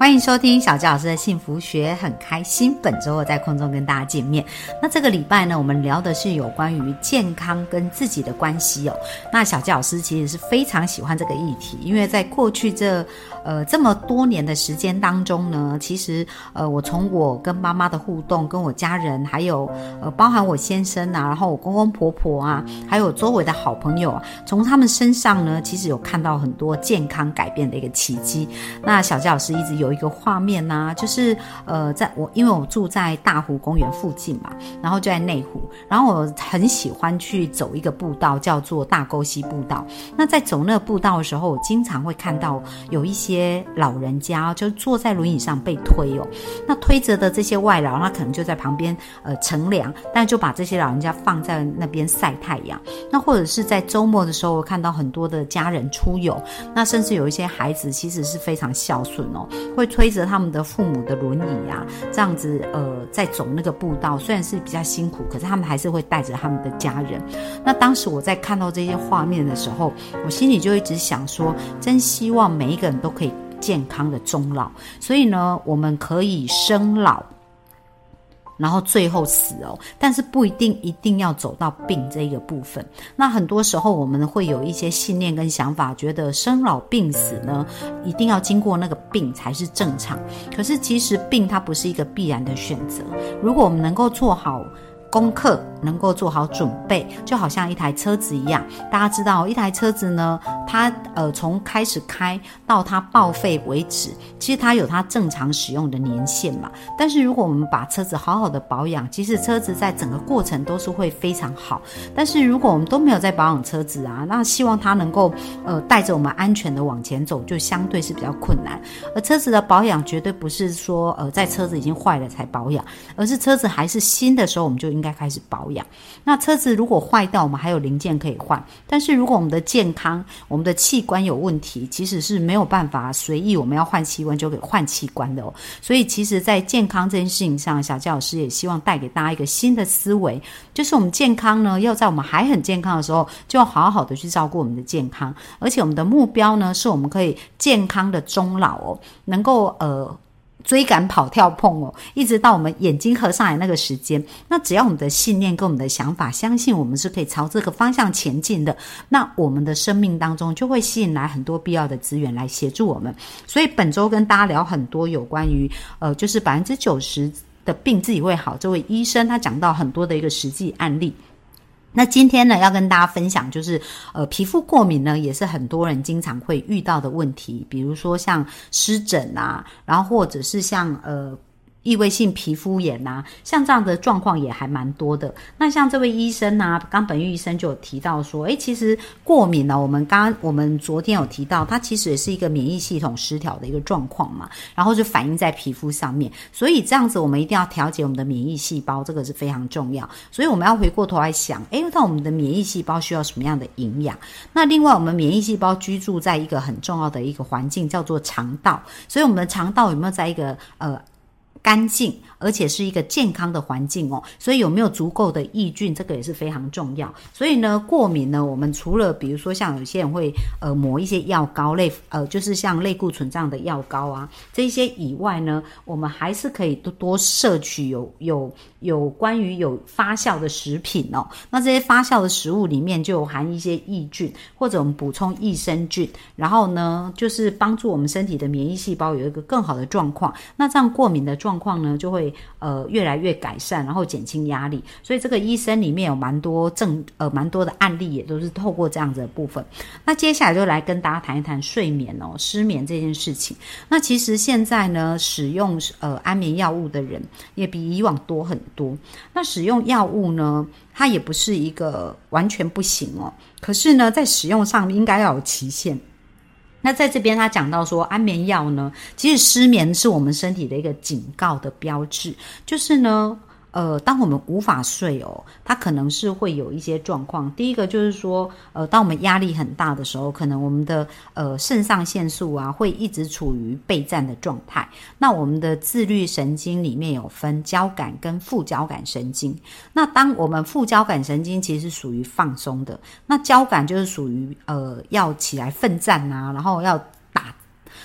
欢迎收听小纪老师的幸福学，很开心本周我在空中跟大家见面。那这个礼拜呢，我们聊的是有关于健康跟自己的关系哦。那小纪老师其实是非常喜欢这个议题，因为在过去这呃这么多年的时间当中呢，其实呃我从我跟妈妈的互动，跟我家人，还有呃包含我先生啊，然后我公公婆婆啊，还有周围的好朋友啊，从他们身上呢，其实有看到很多健康改变的一个奇迹。那小纪老师一直有。有一个画面呐，就是呃，在我因为我住在大湖公园附近嘛，然后就在内湖，然后我很喜欢去走一个步道，叫做大沟溪步道。那在走那个步道的时候，我经常会看到有一些老人家就坐在轮椅上被推哦。那推着的这些外劳，那可能就在旁边呃乘凉，但就把这些老人家放在那边晒太阳。那或者是在周末的时候，我看到很多的家人出游，那甚至有一些孩子其实是非常孝顺哦。会推着他们的父母的轮椅啊，这样子呃，在走那个步道，虽然是比较辛苦，可是他们还是会带着他们的家人。那当时我在看到这些画面的时候，我心里就一直想说，真希望每一个人都可以健康的终老。所以呢，我们可以生老。然后最后死哦，但是不一定一定要走到病这个部分。那很多时候我们会有一些信念跟想法，觉得生老病死呢，一定要经过那个病才是正常。可是其实病它不是一个必然的选择。如果我们能够做好。功课能够做好准备，就好像一台车子一样。大家知道，一台车子呢，它呃从开始开到它报废为止，其实它有它正常使用的年限嘛。但是如果我们把车子好好的保养，其实车子在整个过程都是会非常好。但是如果我们都没有在保养车子啊，那希望它能够呃带着我们安全的往前走，就相对是比较困难。而车子的保养绝对不是说呃在车子已经坏了才保养，而是车子还是新的时候我们就。应该开始保养。养那车子如果坏掉，我们还有零件可以换。但是如果我们的健康、我们的器官有问题，其实是没有办法随意我们要换器官就给换器官的哦。所以，其实，在健康这件事情上，小教老师也希望带给大家一个新的思维，就是我们健康呢，要在我们还很健康的时候，就要好好的去照顾我们的健康。而且，我们的目标呢，是我们可以健康的终老哦，能够呃。追赶、跑、跳、碰哦，一直到我们眼睛合上来那个时间，那只要我们的信念跟我们的想法，相信我们是可以朝这个方向前进的，那我们的生命当中就会吸引来很多必要的资源来协助我们。所以本周跟大家聊很多有关于呃，就是百分之九十的病自己会好，这位医生他讲到很多的一个实际案例。那今天呢，要跟大家分享，就是呃，皮肤过敏呢，也是很多人经常会遇到的问题，比如说像湿疹啊，然后或者是像呃。异位性皮肤炎呐，像这样的状况也还蛮多的。那像这位医生呐，刚本玉医生就有提到说，诶，其实过敏呢，我们刚我们昨天有提到，它其实也是一个免疫系统失调的一个状况嘛，然后就反映在皮肤上面。所以这样子，我们一定要调节我们的免疫细胞，这个是非常重要。所以我们要回过头来想，诶，那我们的免疫细胞需要什么样的营养？那另外，我们免疫细胞居住在一个很重要的一个环境，叫做肠道。所以我们的肠道有没有在一个呃？干净，而且是一个健康的环境哦，所以有没有足够的抑菌，这个也是非常重要。所以呢，过敏呢，我们除了比如说像有些人会呃抹一些药膏类，呃就是像类固醇这样的药膏啊，这些以外呢，我们还是可以多多摄取有有有关于有发酵的食品哦。那这些发酵的食物里面就含一些抑菌，或者我们补充益生菌，然后呢，就是帮助我们身体的免疫细胞有一个更好的状况。那这样过敏的状况呢就会呃越来越改善，然后减轻压力。所以这个医生里面有蛮多正呃蛮多的案例，也都是透过这样子的部分。那接下来就来跟大家谈一谈睡眠哦，失眠这件事情。那其实现在呢，使用呃安眠药物的人也比以往多很多。那使用药物呢，它也不是一个完全不行哦。可是呢，在使用上应该要有期限。那在这边，他讲到说，安眠药呢，其实失眠是我们身体的一个警告的标志，就是呢，呃，当我们无法睡哦，它可能是会有一些状况。第一个就是说，呃，当我们压力很大的时候，可能我们的呃肾上腺素啊会一直处于备战的状态。那我们的自律神经里面有分交感跟副交感神经。那当我们副交感神经其实是属于放松的，那交感就是属于呃要起来奋战啊，然后要打，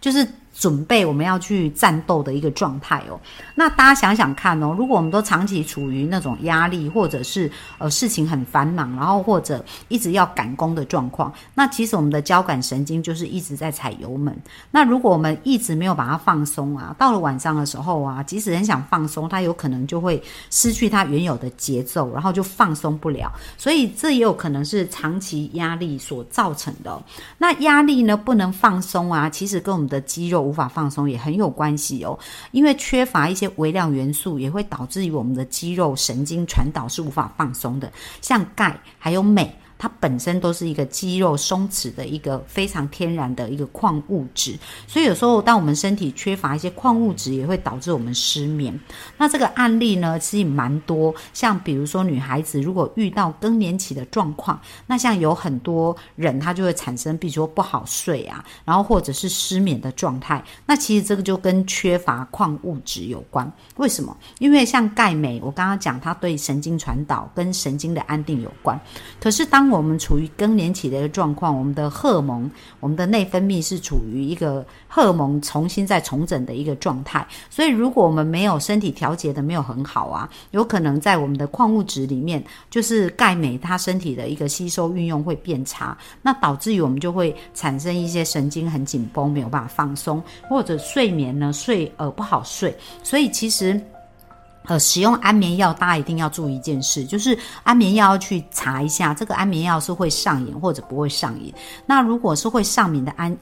就是。准备我们要去战斗的一个状态哦。那大家想想看哦，如果我们都长期处于那种压力，或者是呃事情很繁忙，然后或者一直要赶工的状况，那其实我们的交感神经就是一直在踩油门。那如果我们一直没有把它放松啊，到了晚上的时候啊，即使很想放松，它有可能就会失去它原有的节奏，然后就放松不了。所以这也有可能是长期压力所造成的。那压力呢不能放松啊，其实跟我们的肌肉。无法放松也很有关系哦，因为缺乏一些微量元素，也会导致于我们的肌肉神经传导是无法放松的，像钙还有镁。它本身都是一个肌肉松弛的一个非常天然的一个矿物质，所以有时候当我们身体缺乏一些矿物质，也会导致我们失眠。那这个案例呢，其实蛮多，像比如说女孩子如果遇到更年期的状况，那像有很多人她就会产生，比如说不好睡啊，然后或者是失眠的状态。那其实这个就跟缺乏矿物质有关。为什么？因为像钙镁，我刚刚讲它对神经传导跟神经的安定有关。可是当我们处于更年期的一个状况，我们的荷尔蒙、我们的内分泌是处于一个荷尔蒙重新再重整的一个状态。所以，如果我们没有身体调节的没有很好啊，有可能在我们的矿物质里面，就是钙镁，它身体的一个吸收运用会变差，那导致于我们就会产生一些神经很紧绷，没有办法放松，或者睡眠呢睡呃不好睡。所以其实。呃，使用安眠药，大家一定要注意一件事，就是安眠药要去查一下，这个安眠药是会上瘾或者不会上瘾。那如果是会上瘾的安。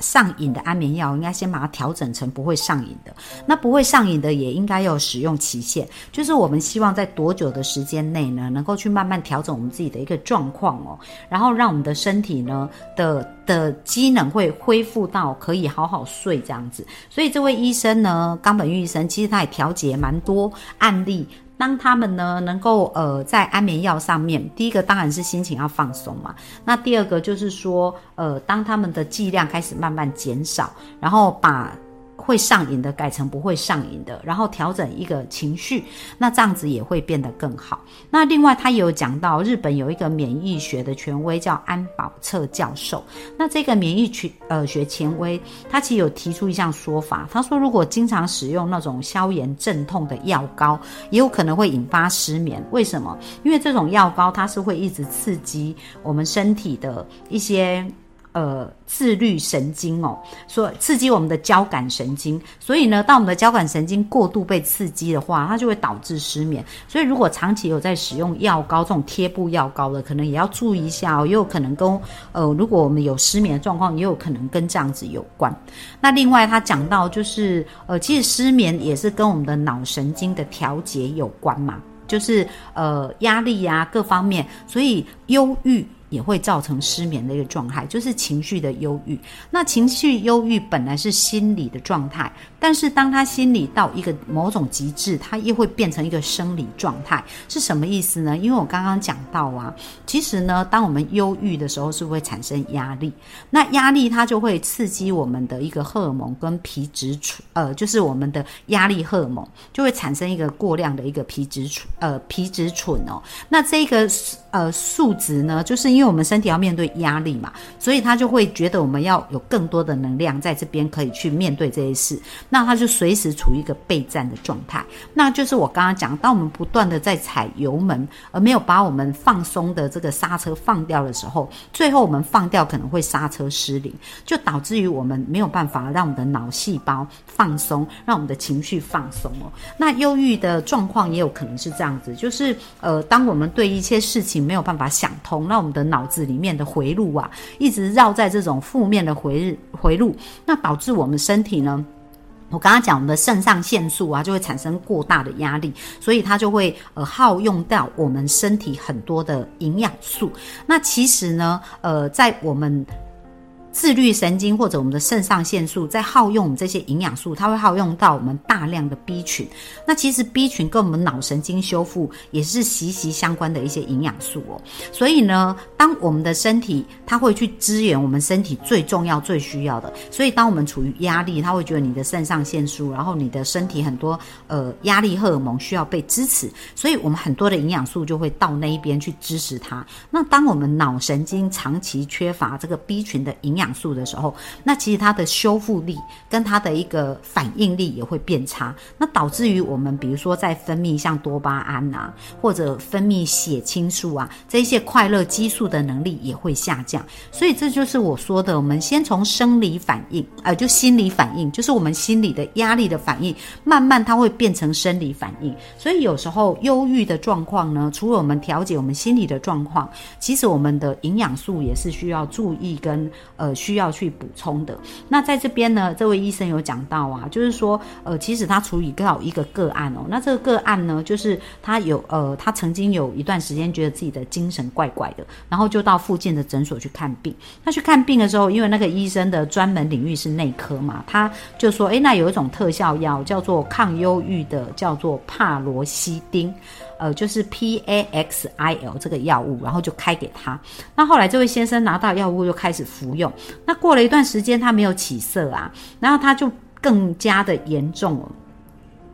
上瘾的安眠药应该先把它调整成不会上瘾的，那不会上瘾的也应该有使用期限，就是我们希望在多久的时间内呢，能够去慢慢调整我们自己的一个状况哦，然后让我们的身体呢的的机能会恢复到可以好好睡这样子。所以这位医生呢，冈本玉医生其实他也调节蛮多案例。当他们呢能够呃在安眠药上面，第一个当然是心情要放松嘛。那第二个就是说，呃，当他们的剂量开始慢慢减少，然后把。会上瘾的改成不会上瘾的，然后调整一个情绪，那这样子也会变得更好。那另外他也有讲到，日本有一个免疫学的权威叫安保策教授。那这个免疫学呃学权威，他其实有提出一项说法，他说如果经常使用那种消炎镇痛的药膏，也有可能会引发失眠。为什么？因为这种药膏它是会一直刺激我们身体的一些。呃，自律神经哦，说刺激我们的交感神经，所以呢，当我们的交感神经过度被刺激的话，它就会导致失眠。所以，如果长期有在使用药膏这种贴布药膏的，可能也要注意一下哦，也有可能跟呃，如果我们有失眠的状况，也有可能跟这样子有关。那另外，他讲到就是呃，其实失眠也是跟我们的脑神经的调节有关嘛，就是呃压力呀各方面，所以忧郁。也会造成失眠的一个状态，就是情绪的忧郁。那情绪忧郁本来是心理的状态，但是当他心理到一个某种极致，它又会变成一个生理状态，是什么意思呢？因为我刚刚讲到啊，其实呢，当我们忧郁的时候，是会产生压力，那压力它就会刺激我们的一个荷尔蒙跟皮质醇，呃，就是我们的压力荷尔蒙就会产生一个过量的一个皮质醇，呃，皮质醇哦。那这个呃数值呢，就是。因为我们身体要面对压力嘛，所以他就会觉得我们要有更多的能量在这边可以去面对这些事，那他就随时处于一个备战的状态。那就是我刚刚讲，当我们不断的在踩油门，而没有把我们放松的这个刹车放掉的时候，最后我们放掉可能会刹车失灵，就导致于我们没有办法让我们的脑细胞放松，让我们的情绪放松哦。那忧郁的状况也有可能是这样子，就是呃，当我们对一些事情没有办法想通，那我们的脑子里面的回路啊，一直绕在这种负面的回日回路，那导致我们身体呢，我刚刚讲我们的肾上腺素啊，就会产生过大的压力，所以它就会呃耗用掉我们身体很多的营养素。那其实呢，呃，在我们自律神经或者我们的肾上腺素在耗用我们这些营养素，它会耗用到我们大量的 B 群。那其实 B 群跟我们脑神经修复也是息息相关的一些营养素哦。所以呢，当我们的身体它会去支援我们身体最重要、最需要的。所以当我们处于压力，它会觉得你的肾上腺素，然后你的身体很多呃压力荷尔蒙需要被支持，所以我们很多的营养素就会到那一边去支持它。那当我们脑神经长期缺乏这个 B 群的营养素的时候，那其实它的修复力跟它的一个反应力也会变差，那导致于我们比如说在分泌像多巴胺啊，或者分泌血清素啊这一些快乐激素的能力也会下降。所以这就是我说的，我们先从生理反应，呃，就心理反应，就是我们心理的压力的反应，慢慢它会变成生理反应。所以有时候忧郁的状况呢，除了我们调节我们心理的状况，其实我们的营养素也是需要注意跟呃需要去补充的。那在这边呢，这位医生有讲到啊，就是说呃，其实他处理到一个个案哦，那这个个案呢，就是他有呃，他曾经有一段时间觉得自己的精神怪怪的，然后就到附近的诊所去看病。他去看病的时候，因为那个医生的专门领域是内科嘛，他就说，诶，那有一种特效药叫做抗忧郁的，叫做帕罗西丁。呃，就是 P A X I L 这个药物，然后就开给他。那后来这位先生拿到药物就开始服用。那过了一段时间，他没有起色啊，然后他就更加的严重了。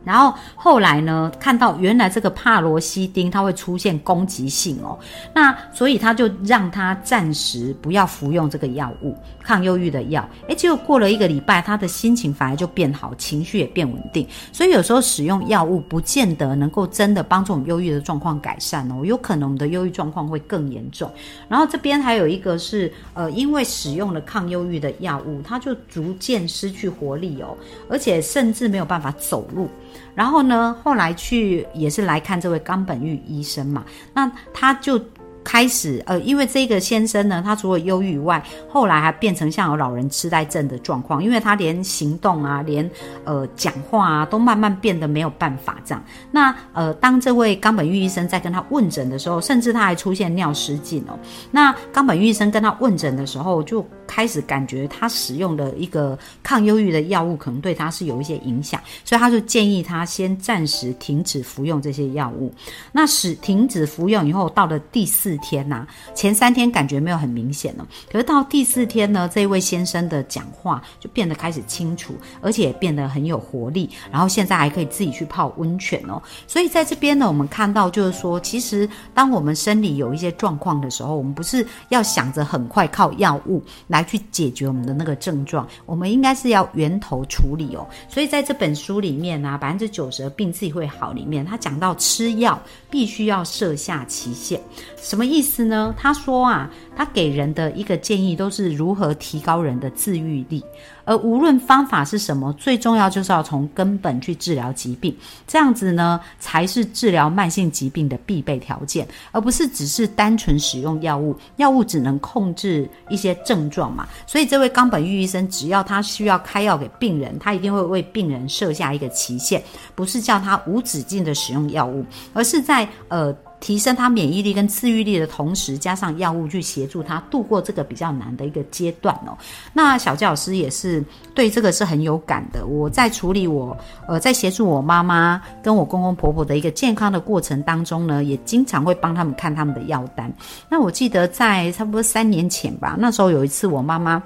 然后后来呢，看到原来这个帕罗西丁它会出现攻击性哦，那所以他就让他暂时不要服用这个药物，抗忧郁的药。诶，结果过了一个礼拜，他的心情反而就变好，情绪也变稳定。所以有时候使用药物不见得能够真的帮助我们忧郁的状况改善哦，有可能我们的忧郁状况会更严重。然后这边还有一个是，呃，因为使用了抗忧郁的药物，他就逐渐失去活力哦，而且甚至没有办法走路。然后呢，后来去也是来看这位冈本玉医生嘛，那他就。开始，呃，因为这个先生呢，他除了忧郁外，后来还变成像有老人痴呆症的状况，因为他连行动啊，连呃讲话啊，都慢慢变得没有办法这样。那呃，当这位冈本玉医生在跟他问诊的时候，甚至他还出现尿失禁哦。那冈本玉医生跟他问诊的时候，就开始感觉他使用的一个抗忧郁的药物可能对他是有一些影响，所以他就建议他先暂时停止服用这些药物。那使停止服用以后，到了第四。天呐，前三天感觉没有很明显呢，可是到第四天呢，这位先生的讲话就变得开始清楚，而且变得很有活力，然后现在还可以自己去泡温泉哦。所以在这边呢，我们看到就是说，其实当我们生理有一些状况的时候，我们不是要想着很快靠药物来去解决我们的那个症状，我们应该是要源头处理哦。所以在这本书里面呢，百分之九十的病自己会好里面，他讲到吃药必须要设下期限，什么？意思呢？他说啊，他给人的一个建议都是如何提高人的自愈力。而无论方法是什么，最重要就是要从根本去治疗疾病，这样子呢才是治疗慢性疾病的必备条件，而不是只是单纯使用药物。药物只能控制一些症状嘛，所以这位冈本玉医生，只要他需要开药给病人，他一定会为病人设下一个期限，不是叫他无止境的使用药物，而是在呃。提升他免疫力跟治愈力的同时，加上药物去协助他度过这个比较难的一个阶段哦。那小教师也是对这个是很有感的。我在处理我呃在协助我妈妈跟我公公婆婆的一个健康的过程当中呢，也经常会帮他们看他们的药单。那我记得在差不多三年前吧，那时候有一次我妈妈。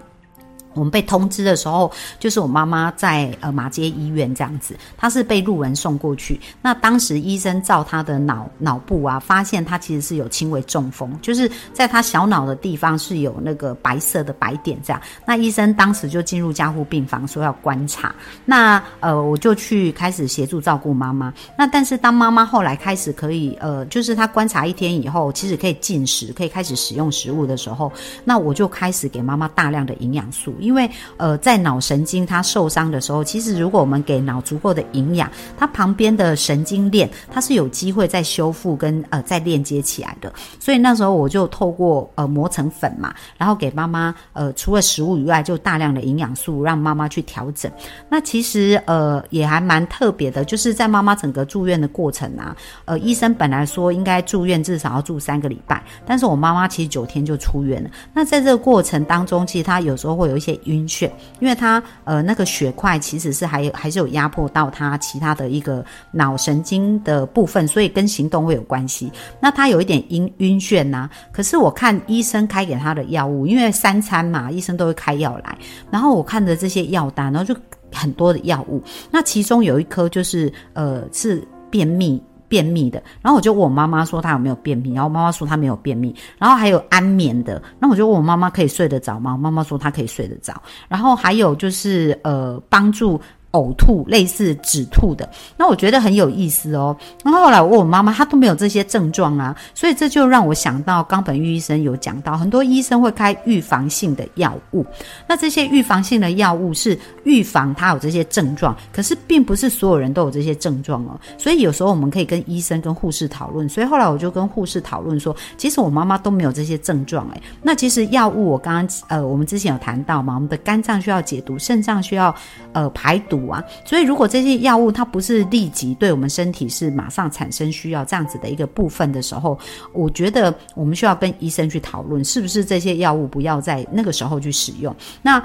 我们被通知的时候，就是我妈妈在呃马街医院这样子，她是被路人送过去。那当时医生照她的脑脑部啊，发现她其实是有轻微中风，就是在她小脑的地方是有那个白色的白点这样。那医生当时就进入加护病房说要观察。那呃我就去开始协助照顾妈妈。那但是当妈妈后来开始可以呃，就是她观察一天以后，其实可以进食，可以开始使用食物的时候，那我就开始给妈妈大量的营养素。因为呃，在脑神经它受伤的时候，其实如果我们给脑足够的营养，它旁边的神经链它是有机会再修复跟呃再链接起来的。所以那时候我就透过呃磨成粉嘛，然后给妈妈呃除了食物以外，就大量的营养素让妈妈去调整。那其实呃也还蛮特别的，就是在妈妈整个住院的过程啊，呃医生本来说应该住院至少要住三个礼拜，但是我妈妈其实九天就出院了。那在这个过程当中，其实她有时候会有一些晕眩，因为他呃那个血块其实是还有还是有压迫到他其他的一个脑神经的部分，所以跟行动会有关系。那他有一点晕晕眩呐，可是我看医生开给他的药物，因为三餐嘛，医生都会开药来，然后我看着这些药单，然后就很多的药物，那其中有一颗就是呃是便秘。便秘的，然后我就问我妈妈说她有没有便秘，然后妈妈说她没有便秘，然后还有安眠的，那我就问我妈妈可以睡得着吗？妈妈说她可以睡得着，然后还有就是呃帮助。呕吐类似止吐的，那我觉得很有意思哦。然后后来我问我妈妈，她都没有这些症状啊，所以这就让我想到冈本玉医生有讲到，很多医生会开预防性的药物。那这些预防性的药物是预防他有这些症状，可是并不是所有人都有这些症状哦。所以有时候我们可以跟医生跟护士讨论。所以后来我就跟护士讨论说，其实我妈妈都没有这些症状诶。那其实药物我刚刚呃，我们之前有谈到嘛，我们的肝脏需要解毒，肾脏需要呃排毒。啊，所以如果这些药物它不是立即对我们身体是马上产生需要这样子的一个部分的时候，我觉得我们需要跟医生去讨论，是不是这些药物不要在那个时候去使用。那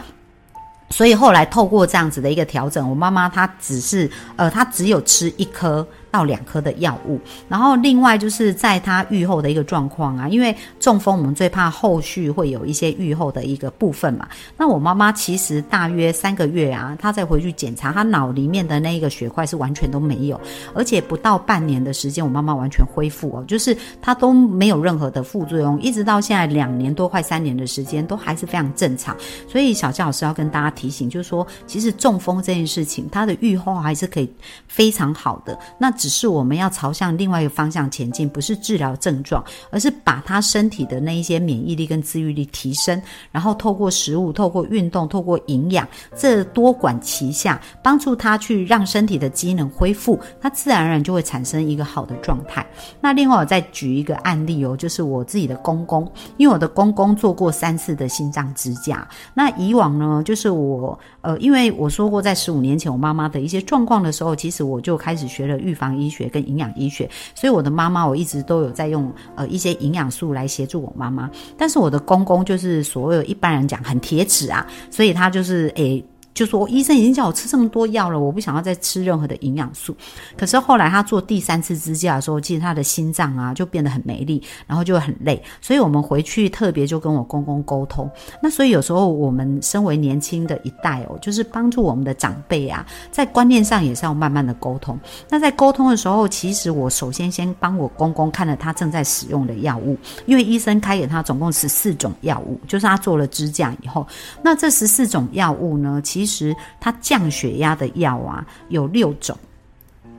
所以后来透过这样子的一个调整，我妈妈她只是呃，她只有吃一颗。到两颗的药物，然后另外就是在他愈后的一个状况啊，因为中风我们最怕后续会有一些愈后的一个部分嘛。那我妈妈其实大约三个月啊，她再回去检查，她脑里面的那一个血块是完全都没有，而且不到半年的时间，我妈妈完全恢复哦，就是她都没有任何的副作用，一直到现在两年多快三年的时间都还是非常正常。所以小教老师要跟大家提醒，就是说其实中风这件事情，它的愈后还是可以非常好的。那只是我们要朝向另外一个方向前进，不是治疗症状，而是把他身体的那一些免疫力跟自愈力提升，然后透过食物、透过运动、透过营养，这多管齐下，帮助他去让身体的机能恢复，他自然而然就会产生一个好的状态。那另外我再举一个案例哦，就是我自己的公公，因为我的公公做过三次的心脏支架。那以往呢，就是我呃，因为我说过在十五年前我妈妈的一些状况的时候，其实我就开始学了预防。医学跟营养医学，所以我的妈妈我一直都有在用呃一些营养素来协助我妈妈，但是我的公公就是所有一般人讲很铁齿啊，所以他就是诶。就说医生已经叫我吃这么多药了，我不想要再吃任何的营养素。可是后来他做第三次支架的时候，其实他的心脏啊就变得很没力，然后就很累。所以我们回去特别就跟我公公沟通。那所以有时候我们身为年轻的一代哦，就是帮助我们的长辈啊，在观念上也是要慢慢的沟通。那在沟通的时候，其实我首先先帮我公公看了他正在使用的药物，因为医生开给他总共十四种药物，就是他做了支架以后，那这十四种药物呢，其其实它降血压的药啊有六种，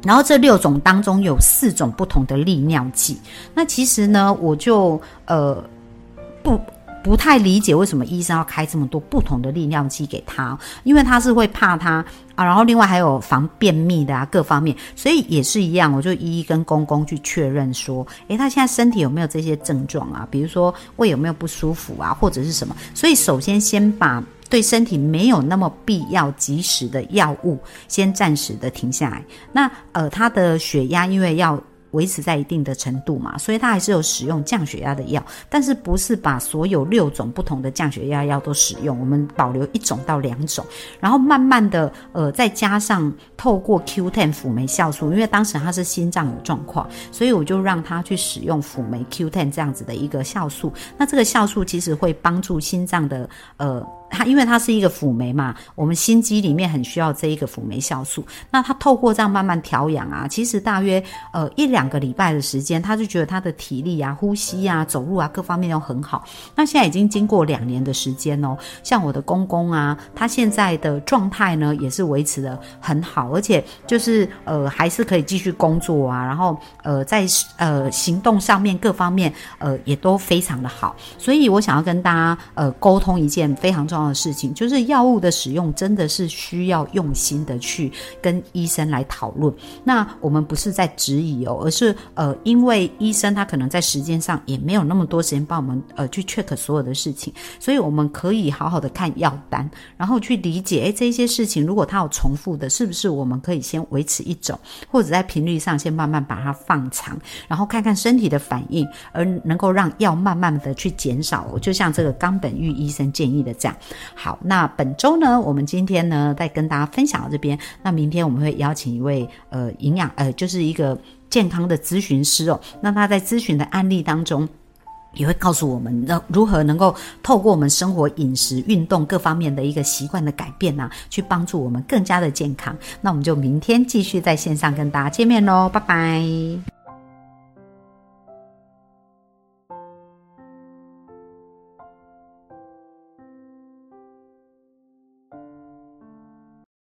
然后这六种当中有四种不同的利尿剂。那其实呢，我就呃不。不太理解为什么医生要开这么多不同的利尿剂给他，因为他是会怕他啊，然后另外还有防便秘的啊，各方面，所以也是一样，我就一一跟公公去确认说，诶，他现在身体有没有这些症状啊？比如说胃有没有不舒服啊，或者是什么？所以首先先把对身体没有那么必要及时的药物先暂时的停下来。那呃，他的血压因为要。维持在一定的程度嘛，所以他还是有使用降血压的药，但是不是把所有六种不同的降血压药都使用，我们保留一种到两种，然后慢慢的呃再加上透过 Q10 辅酶酵素，因为当时他是心脏有状况，所以我就让他去使用辅酶 Q10 这样子的一个酵素，那这个酵素其实会帮助心脏的呃。它因为它是一个辅酶嘛，我们心肌里面很需要这一个辅酶酵素。那它透过这样慢慢调养啊，其实大约呃一两个礼拜的时间，他就觉得他的体力啊、呼吸啊、走路啊各方面都很好。那现在已经经过两年的时间哦，像我的公公啊，他现在的状态呢也是维持的很好，而且就是呃还是可以继续工作啊，然后呃在呃行动上面各方面呃也都非常的好。所以我想要跟大家呃沟通一件非常重。重要的事情，就是药物的使用真的是需要用心的去跟医生来讨论。那我们不是在质疑哦，而是呃，因为医生他可能在时间上也没有那么多时间帮我们呃去 check 所有的事情，所以我们可以好好的看药单，然后去理解，诶，这些事情如果它有重复的，是不是我们可以先维持一种，或者在频率上先慢慢把它放长，然后看看身体的反应，而能够让药慢慢的去减少。就像这个冈本玉医生建议的这样。好，那本周呢，我们今天呢再跟大家分享到这边，那明天我们会邀请一位呃营养呃就是一个健康的咨询师哦，那他在咨询的案例当中。也会告诉我们，那如何能够透过我们生活、饮食、运动各方面的一个习惯的改变呢，去帮助我们更加的健康。那我们就明天继续在线上跟大家见面喽，拜拜。